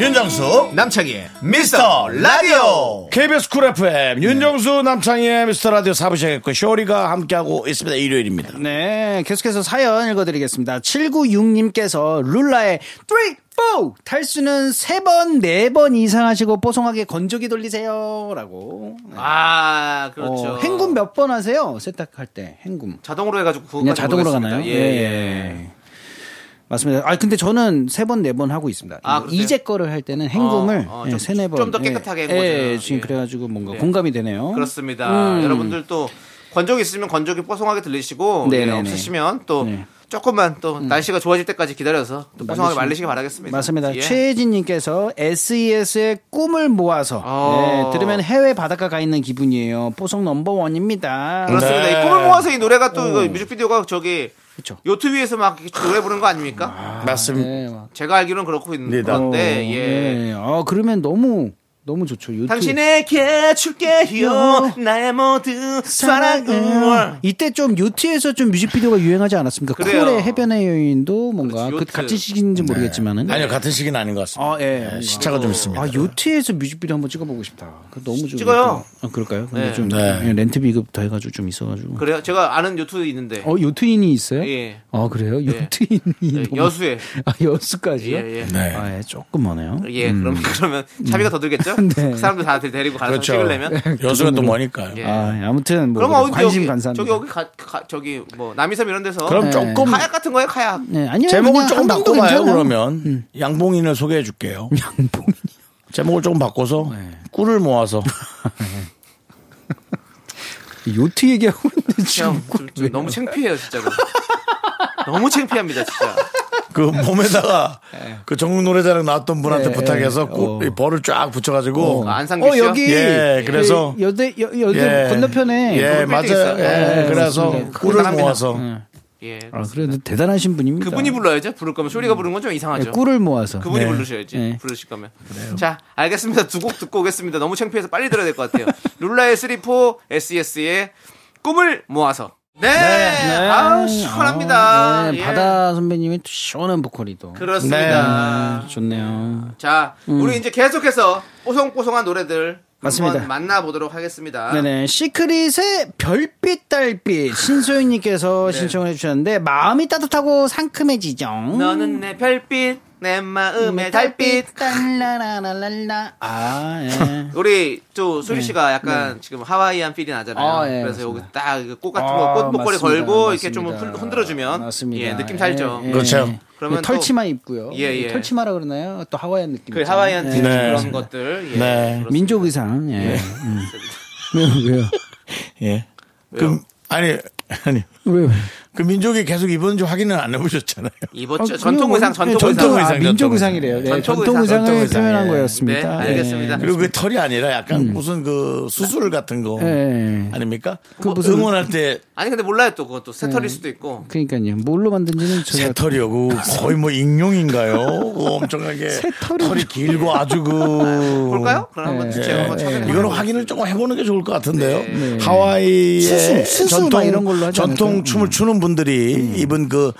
윤정수 남창희의 미스터 라디오 KBS 쿨 FM 윤정수 남창희의 미스터 라디오 사부 시작했고 쇼리가 함께하고 있습니다. 일요일입니다. 네, 계속해서 사연 읽어드리겠습니다. 796님께서 룰라의 3, 4 탈수는 3번, 4번 이상 하시고 뽀송하게 건조기 돌리세요. 라고. 아, 그렇죠. 어, 헹굼 몇번 하세요? 세탁할 때, 헹굼. 자동으로 해가지고 그냥 자동으로. 가나요? 예, 예. 맞습니다. 아, 근데 저는 세 번, 네 번 하고 있습니다. 아? 이제 거를 할 때는 헹굼을 어, 어, 예, 좀- 세네 번. 좀 더 깨끗하게 예, 헹궈져요. 예, 지금 예. 그래가지고 뭔가 네. 공감이 되네요. 그렇습니다. 음. 여러분들 또 건조기 있으면 건조기 뽀송하게 들리시고 네네네. 예, 없으시면 또 네. 조금만 또 날씨가 좋아질 때까지 기다려서 또 뽀송하게 말리시기 바라겠습니다. 맞습니다. 예. 최혜진님께서 SES의 꿈을 모아서 어. 네, 들으면 해외 바닷가 가 있는 기분이에요. 뽀송 넘버 원입니다. 그렇습니다. 네. 이 꿈을 모아서 이 노래가 또 이거 뮤직비디오가 저기 그쵸. 요트 위에서 막 노래 부르는 거 아닙니까? 맞습니다. 네, 막. 제가 알기로는 그렇고 있는 니다. 건데 예. 네. 아, 그러면 너무 너무 좋죠. 유튜브. 당신에게 줄게요 나의 모든 사랑을 이때 좀 유튜에서 좀 뮤직비디오가 유행하지 않았습니까? 그래요. 쿨의 해변의 여인도 뭔가 그. 같은 시기인지 모르겠지만은 아니요, 같은 시기는 아닌 것 같습니다. 아, 예. 네, 시차가 좀 있습니다. 아, 요트에서 뮤직비디오 한번 찍어보고 싶다. 그 너무 좀. 찍어요. 아, 그럴까요? 근데 네. 좀 네. 예, 렌트 비급도 해가지고 좀 있어가지고. 그래요? 제가 아는 요트 있는데 어, 요트인이 있어요? 예. 아, 그래요? 요트인이. 예, 너무- 여수에 아, 여수까지요? 예, 예. 네. 아, 예, 조금 머네요. 예, 그럼 그러면 차비가 더 들겠죠? 네. 그 사람들 다 데리고 가서 그렇죠. 찍으려면 여수가 또 머니까요. 예. 아, 아무튼 뭐 그럼 어디 관심 여기 간사합니다. 저기 여기 가, 가- 저기 뭐 남이섬 이런 데서 그럼 네. 조금 카약 같은 거예요 카약 네, 아니면 제목을 조금 바꿔봐요. 그러면. 양봉인을 소개해 줄게요. 양봉이. 제목을 조금 바꿔서 꿀을 모아서 요트 얘기하고 있는데 지금 형, 좀, 좀 너무 창피해요 진짜로 너무 창피합니다 진짜 그 몸에다가 그 전국 노래자랑 나왔던 분한테 네. 부탁해서 꿀, 어. 이 벌을 쫙 붙여가지고 아, 안상규 어 씨요? 여기 예, 그래서- 그 여대 여, 여대 예. 건너편에 예 맞아요. 예, 예, 그래서. 꿀을 그건 모아서 예. 아 그래도 대단하신 분입니다. 그분이 불러야죠 부를 거면 쇼리가 부르는 건좀 네, 이상하죠 꿀을 모아서 그분이 네. 부르셔야지 네. 부르실 거면 자 알겠습니다 두 곡 듣고 오겠습니다 너무 창피해서 빨리 들어야 될 것 같아요 룰라의 3포 SES의 꿈을 모아서 네, 아우 시원합니다. 아, 네, 예. 바다 선배님이 또 시원한 보컬이 또 그렇습니다. 아, 좋네요. 자 우리 이제 계속해서 뽀송뽀송한 노래들 맞습니다. 한번 만나보도록 하겠습니다. 네네. 시크릿의 별빛 달빛. 신소영님께서 신청을 해주셨는데 마음이 따뜻하고 상큼해지죠. 너는 내 별빛 내 마음의 달빛. 랄라라랄라. 아, 예. 우리 또 수리 씨가 약간 지금 하와이안 필이 나잖아요. 아, 예, 그래서 여기 맞습니다. 딱 이거 꽃 같은 아, 거, 꽃 목걸이 맞습니다. 걸고 이렇게 좀 맞습니다. 흔- 흔들어 주면 맞습니다. 예, 느낌 살죠. 예, 예. 그렇죠. 그러면 예, 털치마 입고요. 예, 예. 털치마라 그러나요? 또 하와이안 느낌. 그 있잖아요. 하와이안 예. 티 네. 그런 것들. 예, 네. 민족 의상. 예. 음. 왜요, 왜요? 예. 왜요? 그 아니 아니 왜요? 그 민족이 계속 입었는지 확인은 안 해보셨잖아요. 입었죠. 아, 전통 그냥 의상, 뭐, 전통 예, 의상. 전통 아, 의상, 민족 전통 의상이래요. 네, 전통 전통 의상, 의상을 전통 의상, 표현한 예. 거였습니다. 네, 알겠습니다. 그리고 그 털이 아니라 약간 무슨 그 수술 같은 거 예. 아닙니까? 그 뭐 무슨- 응원할 때 아니 근데 몰라요 또 그것도 네. 새털일 수도 있고. 그러니까요. 뭘로 만든지는 제가 새털이요. 그 거의 뭐 익룡인가요? 그 엄청나게 새털이 털이 길고 아주 그 볼까요? 그럼 한번 예, 제가 한번 예, 찾아내. 이거는 확인을 조금 해보는 게 좋을 것 같은데요. 네. 하와이의 전통 이런 걸로 전통? 춤을 추는 분들이 입은 그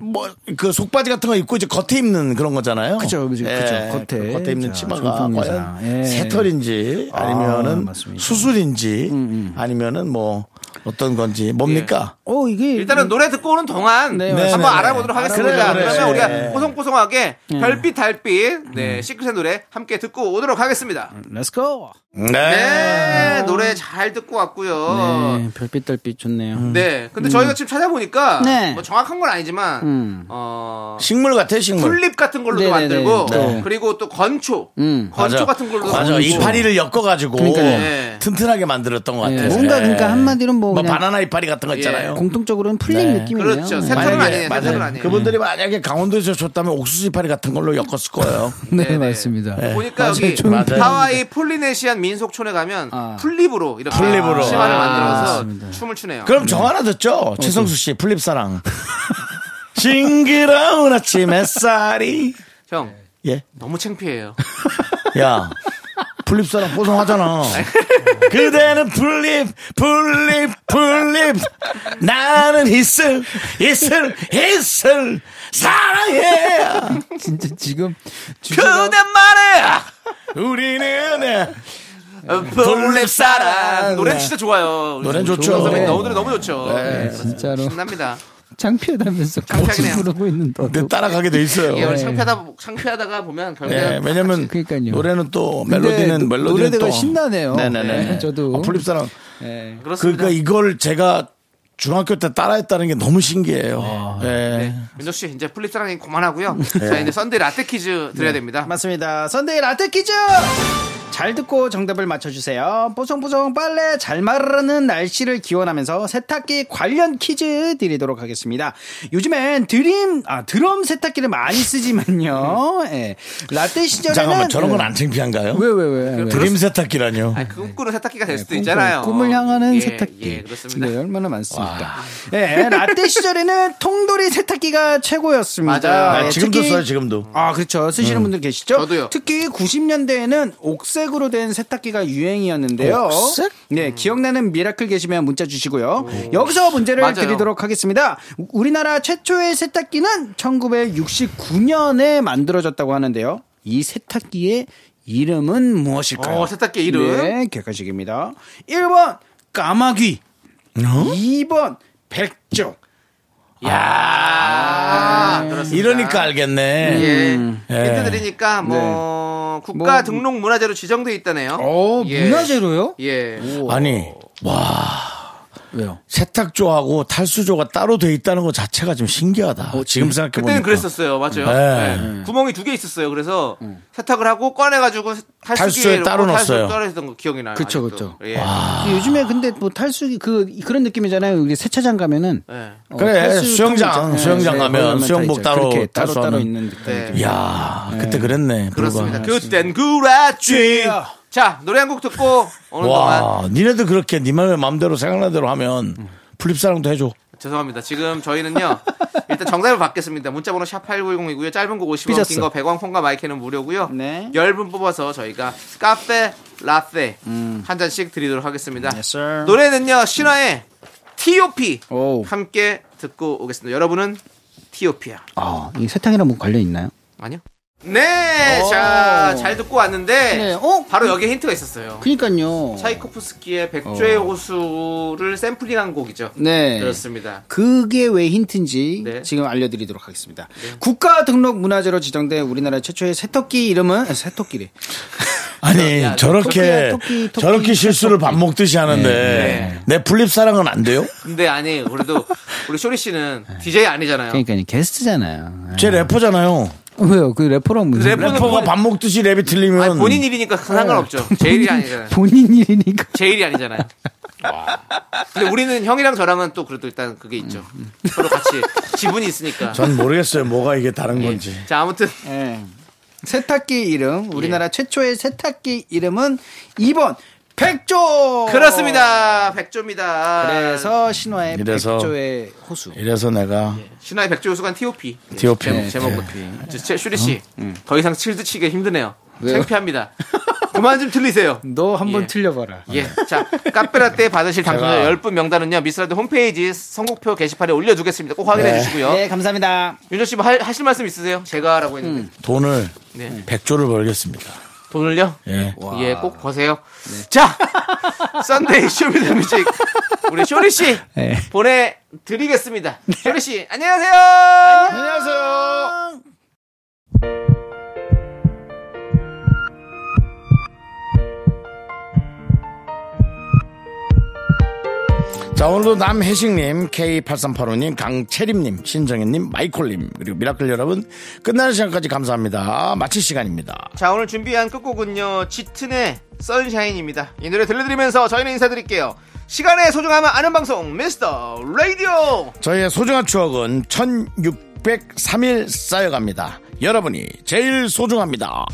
뭐 그 속바지 같은 거 입고 이제 겉에 입는 그런 거잖아요. 그죠, 그죠, 예, 그죠. 겉에. 그 겉에 입는 자, 치마가 전통 과연. 예. 새털인지 아니면은 아, 맞습니다. 음, 수술인지 아니면은 뭐 어떤 건지 뭡니까? 어, 이게 일단은 노래 듣고 오는 동안 네, 한번 맞습니다. 알아보도록 네. 하겠습니다. 그래, 그래. 그러면 우리가 네. 뽀송뽀송하게 별빛 달빛 네 시크릿의 노래 함께 듣고 오도록 하겠습니다. Let's go. 네 노래 잘 듣고 왔고요. 네, 별빛 달빛 좋네요. 네, 근데 저희가 지금 찾아보니 까 네. 뭐 정확한 건 아니지만 음. 어 식물 같아 식물. 풀립 같은 걸로도 네네네. 만들고 네. 그리고 또 건초, 음. 건초 맞아. 같은 걸로도 맞아. 만들고. 이파리를 엮어가지고. 네. 튼튼하게 만들었던 것 예, 같아요. 뭔가 예. 그러니까 한마디로 뭐 뭐 바나나 이파리 같은 거 예. 있잖아요. 공통적으로는 풀린 네. 느낌이네요. 그렇죠. 네. 새털은 아니에요. 새털은 아니에요. 그분들이 만약에 강원도에서 줬다면 옥수수 이파리 같은 걸로 엮었을 거예요. 네, 네네. 맞습니다. 보니까 맞아요. 여기. 하와이 폴리네시안 민속촌에 가면 아. 풀잎으로 이렇게 풀잎으로. 치마를 아, 만들어서. 춤을 추네요. 그럼 정 하나 듣죠? 최성수 씨, 풀잎사랑. 싱그러운 아침 햇살이. 형 예? 너무 창피해요. 야, 풀잎사랑 뽀송하잖아. 그대는 풀잎, 풀잎, 풀잎. 나는 이슬, 이슬, 이슬. 사랑해. 진짜 지금 주제가 그대 말해 우리는 풀잎 사랑 노래 진짜 좋아요. 노래는 좋죠. 선배님 네. 너무 노래 너무 좋죠. 네. 진짜로 신납니다. 창피하다면서. 거짓 부르고 있는 너도. 따라가게 돼 있어요. 이게 원래 창피하다 창피하다가 보면 결국에 네, 왜냐면 그러니까요. 노래는 또 멜로디는 노- 멜로디는 노래대가 또 신나네요. 네네네. 네, 저도. 어, 풀잎사랑 네. 그렇습니다. 그러니까 이걸 제가 중학교 때 따라했다는 게 너무 신기해요. 아, 네. 네. 윤정 씨 이제 풀잎 사랑이 그만하고요. 자 이제 Sunday 라떼 퀴즈 드려야 됩니다. 맞습니다. Sunday 라떼 퀴즈! 잘 듣고 정답을 맞춰주세요. 뽀송뽀송 빨래 잘 마르는 날씨를 기원하면서 세탁기 관련 퀴즈 드리도록 하겠습니다. 요즘엔 dream, 아, 드럼 세탁기를 많이 쓰지만요. 예. 라떼 시절에는. 잠깐만 저런 건 안 창피한가요? 왜, 왜, 왜? 왜? Dream 세탁기라뇨. 아니, 그 꿈꾸는 세탁기가 될 수도 꿈- 있잖아요. 꿈을 향하는 예, 세탁기. 예, 그렇습니다. 네, 얼마나 많습니까? 예, 라떼 시절에는 통돌이 세탁기가 최고였습니다. 맞아요. 아, 예, 지금도 특히- 써요 지금도. 아, 그렇죠. 쓰시는 분들 계시죠? 저도요. 특히 90년대에는 옥색 으로 된 세탁기가 유행이었는데요. 옥색? 네, 기억나는 미라클 계시면 문자 주시고요. 여기서 문제를 맞아요. 드리도록 하겠습니다. 우- 우리나라 최초의 세탁기는 1969년에 만들어졌다고 하는데요. 이 세탁기의 이름은 무엇일까요? 어, 세탁기 이름. 네, 객관식입니다. 1번 까마귀. 어? 2번 백조. 야 그렇습니다. 이러니까 알겠네. 예. 예. 힌트 드리니까 뭐 국가 뭐- 등록 문화재로 지정돼 있다네요. 어, 예. 문화재로요? 예. 아니 왜요? 세탁조하고 탈수조가 따로 돼 있다는 것 자체가 좀 신기하다. 지금 생각해 보니까. 그때는 그랬었어요. 맞아요. 네. 네. 구멍이 두 개 있었어요. 그래서 세탁을 하고 꺼내 가지고 탈수에 탈수기에 따로 넣었어요. 따로 했던 거 기억이 나요. 그쵸, 아직도. 그쵸. 예. 요즘에 근데 뭐 탈수기 그 그런 느낌이잖아요. 우리 세차장 가면은 예. 어, 그래, 수영장. 수영장 네, 가면 거기 다 수영복. 따로 따로 따로. 있는 느낌. 네. 이야, 그때 그랬네. 그렇습니다. 그땐 그랬지. 자, 노래 한 곡 듣고 동안 와, 니네들 그렇게 니 맘의 맘대로 생각나는 대로 하면 플립사랑도 해줘. 죄송합니다. 지금 저희는요. 일단 정답을 받겠습니다. 문자번호 샵 8910이고요. 짧은 거 50원, 삐졌어. 긴거 100원, 폰과 마이크는 무료고요. 네. 10분 뽑아서 저희가 카페 라떼 한 잔씩 드리도록 하겠습니다. 음. Yes, sir. 노래는요. 신화의 T.O.P. 오. 함께 듣고 오겠습니다. 여러분은 T.O.P야. 아, 이 세탁이랑 뭐 관련 있나요? 아니요? 네, 오. 자, 잘 듣고 왔는데 네, 어? 바로 여기에 힌트가 있었어요. 그니까요. 차이코프스키의 백조의 호수를 샘플링한 곡이죠. 어. 네. 그렇습니다. 그게 왜 힌트인지 네. 지금 알려드리도록 하겠습니다. 국가 등록 문화재로 지정된 우리나라 최초의 새토끼 이름은 아, 새토끼래. 아니 야, 저렇게 토끼야, 토끼, 토끼, 저렇게 실수를 토끼. 밥 먹듯이 하는데 네. 내 플립 사랑은 안 돼요? 근데 아니, 그래도 우리 쇼리 씨는 DJ 아니잖아요. 그러니까 게스트잖아요. 제 래퍼잖아요. 왜요? 그 래퍼랑 무슨 래퍼는 래퍼가 본- 밥 먹듯이 랩이 틀리면 아니, 본인 일이니까 상관없죠. 제 일이 아니잖아요. 본인 일이니까. 제 일이 아니잖아요. 근데 우리는 형이랑 저랑은 또 그래도 일단 그게 있죠. 서로 같이 지분이 있으니까. 전 모르겠어요. 뭐가 이게 다른 건지. 자, 아무튼 예. 세탁기 이름 우리나라 최초의 세탁기 이름은 2번 백조. 그렇습니다. 백조입니다. 그래서 신화의 이래서- 백조의 호수. 이래서 내가 신화의 백조 요수관 T.O.P. T.O.P. 제목, 네, 제목은. 저, 제- 슈리 씨, 더 이상 칠드 치기 힘드네요. 왜요? 창피합니다. 그만 좀 틀리세요. 너 한번 예. 틀려봐라. 예. 자, 카페라떼 받으실 당첨자 제가- 10분 명단은요, 미스라드 홈페이지 선곡표 게시판에 올려두겠습니다. 꼭 확인해 네. 주시고요. 네, 감사합니다. 윤정 씨, 뭐 할- 하실 말씀 있으세요? 제가 라고 했는데. 돈을 네. 백조를 벌겠습니다. 돈을요? 예. 예, 꼭 버세요. 자, Sunday Show Me the Music 우리 쇼리 씨 네. 보내드리겠습니다. 쇼리 씨, 안녕하세요. 안녕하세요. 자, 오늘도 남혜식님, K8385님, 강채림님, 신정현님, 마이콜님, 그리고 미라클 여러분, 끝나는 시간까지 감사합니다. 마칠 시간입니다. 자, 오늘 준비한 끝곡은요, 짙은의 Sunshine입니다. 이 노래 들려드리면서 저희는 인사드릴게요. 시간의 소중함을 아는 방송, 미스터 라디오! 저희의 소중한 추억은 1603일 쌓여갑니다. 여러분이 제일 소중합니다.